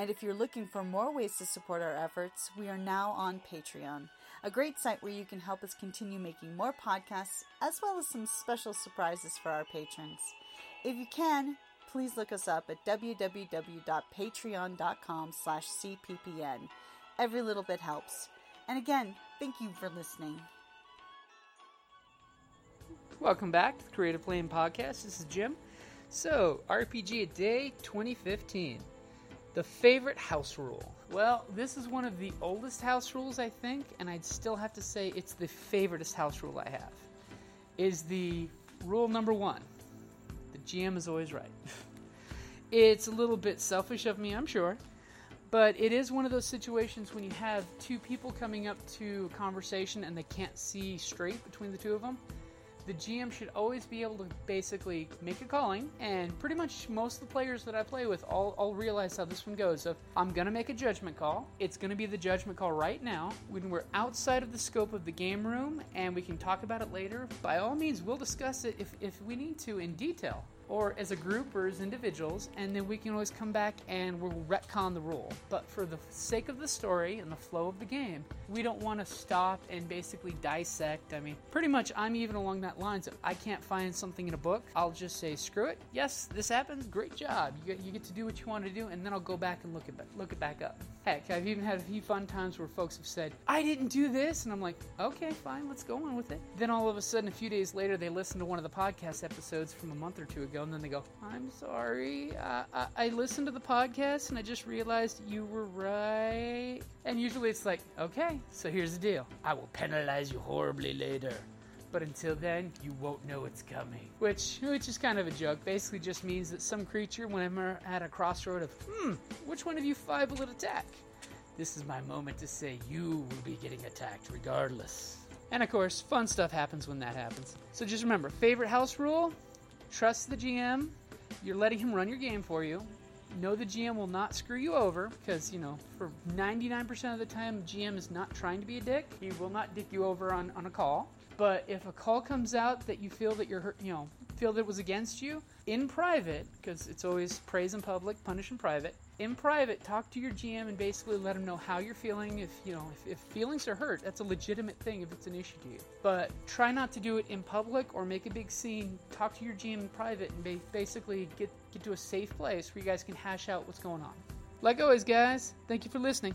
And if you're looking for more ways to support our efforts, we are now on Patreon, a great site where you can help us continue making more podcasts, as well as some special surprises for our patrons. If you can, please look us up at www.patreon.com slash cppn. Every little bit helps. And again, thank you for listening. Welcome back to the Creative Playing Podcast. This is Jim. So, RPG a Day 2015. The favorite house rule. Well, this is one of the oldest house rules, I think, and I'd still have to say it's the favoriteest house rule I have. Is the rule number one the GM is always right. it's a little bit selfish of me, I'm sure, but it is one of those situations when you have two people coming up to a conversation and they can't see straight between the two of them the GM should always be able to basically make a calling, and pretty much most of the players that I play with all, all realize how this one goes. So I'm gonna make a judgment call. It's gonna be the judgment call right now. When we're outside of the scope of the game room and we can talk about it later, by all means, we'll discuss it if, if we need to in detail or as a group or as individuals, and then we can always come back and we'll retcon the rule. But for the sake of the story and the flow of the game, we don't want to stop and basically dissect. I mean, pretty much I'm even along that lines. If I can't find something in a book, I'll just say, screw it. Yes, this happens. Great job. You get, you get to do what you want to do, and then I'll go back and look it, look it back up. Heck, I've even had a few fun times where folks have said, I didn't do this, and I'm like, okay, fine, let's go on with it. Then all of a sudden, a few days later, they listen to one of the podcast episodes from a month or two ago, and then they go, I'm sorry, uh, I, I listened to the podcast and I just realized you were right. And usually it's like, okay, so here's the deal I will penalize you horribly later. But until then, you won't know it's coming. Which, which is kind of a joke. Basically, just means that some creature, whenever at a crossroad of, hmm, which one of you five will attack? This is my moment to say you will be getting attacked regardless. And of course, fun stuff happens when that happens. So just remember favorite house rule trust the GM. You're letting him run your game for you. Know the GM will not screw you over because, you know, for 99% of the time, GM is not trying to be a dick. He will not dick you over on, on a call. But if a call comes out that you feel that you're, hurt, you know, feel that it was against you, in private, because it's always praise in public, punish in private. In private, talk to your GM and basically let him know how you're feeling. If you know if, if feelings are hurt, that's a legitimate thing if it's an issue to you. But try not to do it in public or make a big scene. Talk to your GM in private and ba- basically get get to a safe place where you guys can hash out what's going on. Like always, guys, thank you for listening.